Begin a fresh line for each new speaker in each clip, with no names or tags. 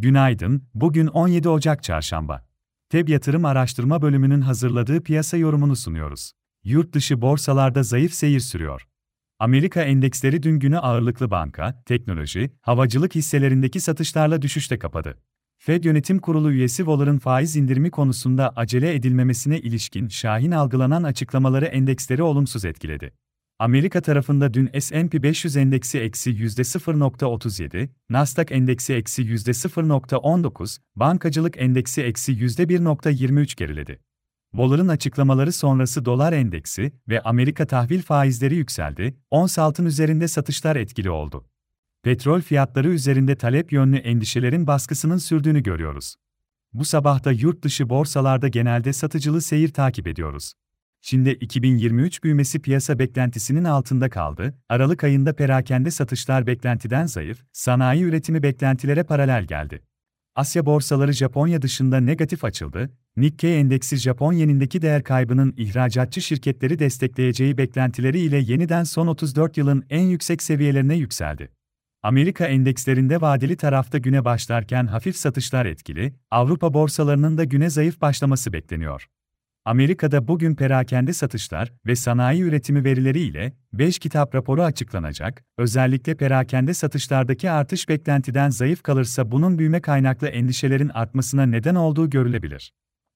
Günaydın, bugün 17 Ocak Çarşamba. TEB Yatırım Araştırma Bölümünün hazırladığı piyasa yorumunu sunuyoruz. Yurt dışı borsalarda zayıf seyir sürüyor. Amerika endeksleri dün günü ağırlıklı banka, teknoloji, havacılık hisselerindeki satışlarla düşüşte kapadı. Fed Yönetim Kurulu üyesi Waller'ın faiz indirimi konusunda acele edilmemesine ilişkin şahin algılanan açıklamaları endeksleri olumsuz etkiledi. Amerika tarafında dün S&P 500 endeksi eksi %0.37, Nasdaq endeksi eksi %0.19, bankacılık endeksi eksi %1.23 geriledi. Bollar'ın açıklamaları sonrası dolar endeksi ve Amerika tahvil faizleri yükseldi, ons altın üzerinde satışlar etkili oldu. Petrol fiyatları üzerinde talep yönlü endişelerin baskısının sürdüğünü görüyoruz. Bu sabah da yurt dışı borsalarda genelde satıcılı seyir takip ediyoruz. Çin'de 2023 büyümesi piyasa beklentisinin altında kaldı. Aralık ayında perakende satışlar beklentiden zayıf, sanayi üretimi beklentilere paralel geldi. Asya borsaları Japonya dışında negatif açıldı. Nikkei endeksi Japon yenindeki değer kaybının ihracatçı şirketleri destekleyeceği beklentileri ile yeniden son 34 yılın en yüksek seviyelerine yükseldi. Amerika endekslerinde vadeli tarafta güne başlarken hafif satışlar etkili, Avrupa borsalarının da güne zayıf başlaması bekleniyor. Amerika'da bugün perakende satışlar ve sanayi üretimi verileri ile 5 kitap raporu açıklanacak. Özellikle perakende satışlardaki artış beklentiden zayıf kalırsa bunun büyüme kaynaklı endişelerin artmasına neden olduğu görülebilir.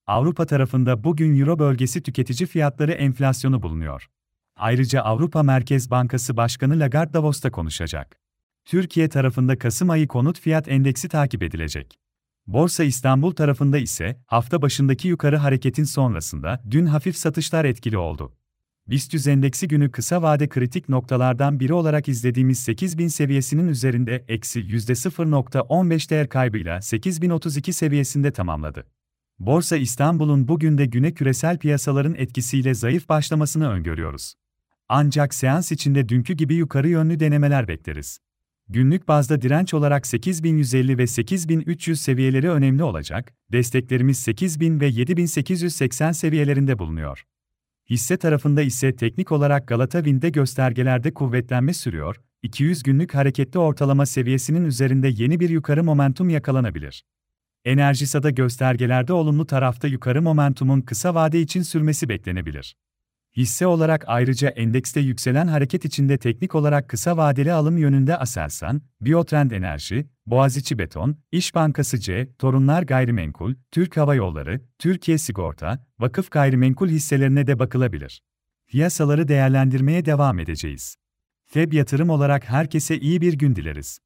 Avrupa tarafında bugün Euro bölgesi tüketici fiyatları enflasyonu bulunuyor. Ayrıca Avrupa Merkez Bankası Başkanı Lagarde Davos'ta konuşacak. Türkiye tarafında Kasım ayı konut fiyat endeksi takip edilecek. Borsa İstanbul tarafında ise hafta başındaki yukarı hareketin sonrasında dün hafif satışlar etkili oldu. BIST endeksi günü kısa vade kritik noktalardan biri olarak izlediğimiz 8000 seviyesinin üzerinde eksi %0.15 değer kaybıyla 8032 seviyesinde tamamladı. Borsa İstanbul'un bugün de güne küresel piyasaların etkisiyle zayıf başlamasını öngörüyoruz. Ancak seans içinde dünkü gibi yukarı yönlü denemeler bekleriz. Günlük bazda direnç olarak 8150 ve 8300 seviyeleri önemli olacak, desteklerimiz 8000 ve 7880 seviyelerinde bulunuyor. Hisse tarafında ise teknik olarak Galata Wind'de göstergelerde kuvvetlenme sürüyor, 200 günlük hareketli ortalama seviyesinin üzerinde yeni bir yukarı momentum yakalanabilir. Enerjisa'da göstergelerde olumlu tarafta yukarı momentumun kısa vade için sürmesi beklenebilir. Hisse olarak ayrıca endekste yükselen hareket içinde teknik olarak kısa vadeli alım yönünde Aselsan, Biotrend Enerji, Boğaziçi Beton, İş Bankası C, Torunlar Gayrimenkul, Türk Hava Yolları, Türkiye Sigorta, Vakıf Gayrimenkul hisselerine de bakılabilir. Piyasaları değerlendirmeye devam edeceğiz. FEB yatırım olarak herkese iyi bir gün dileriz.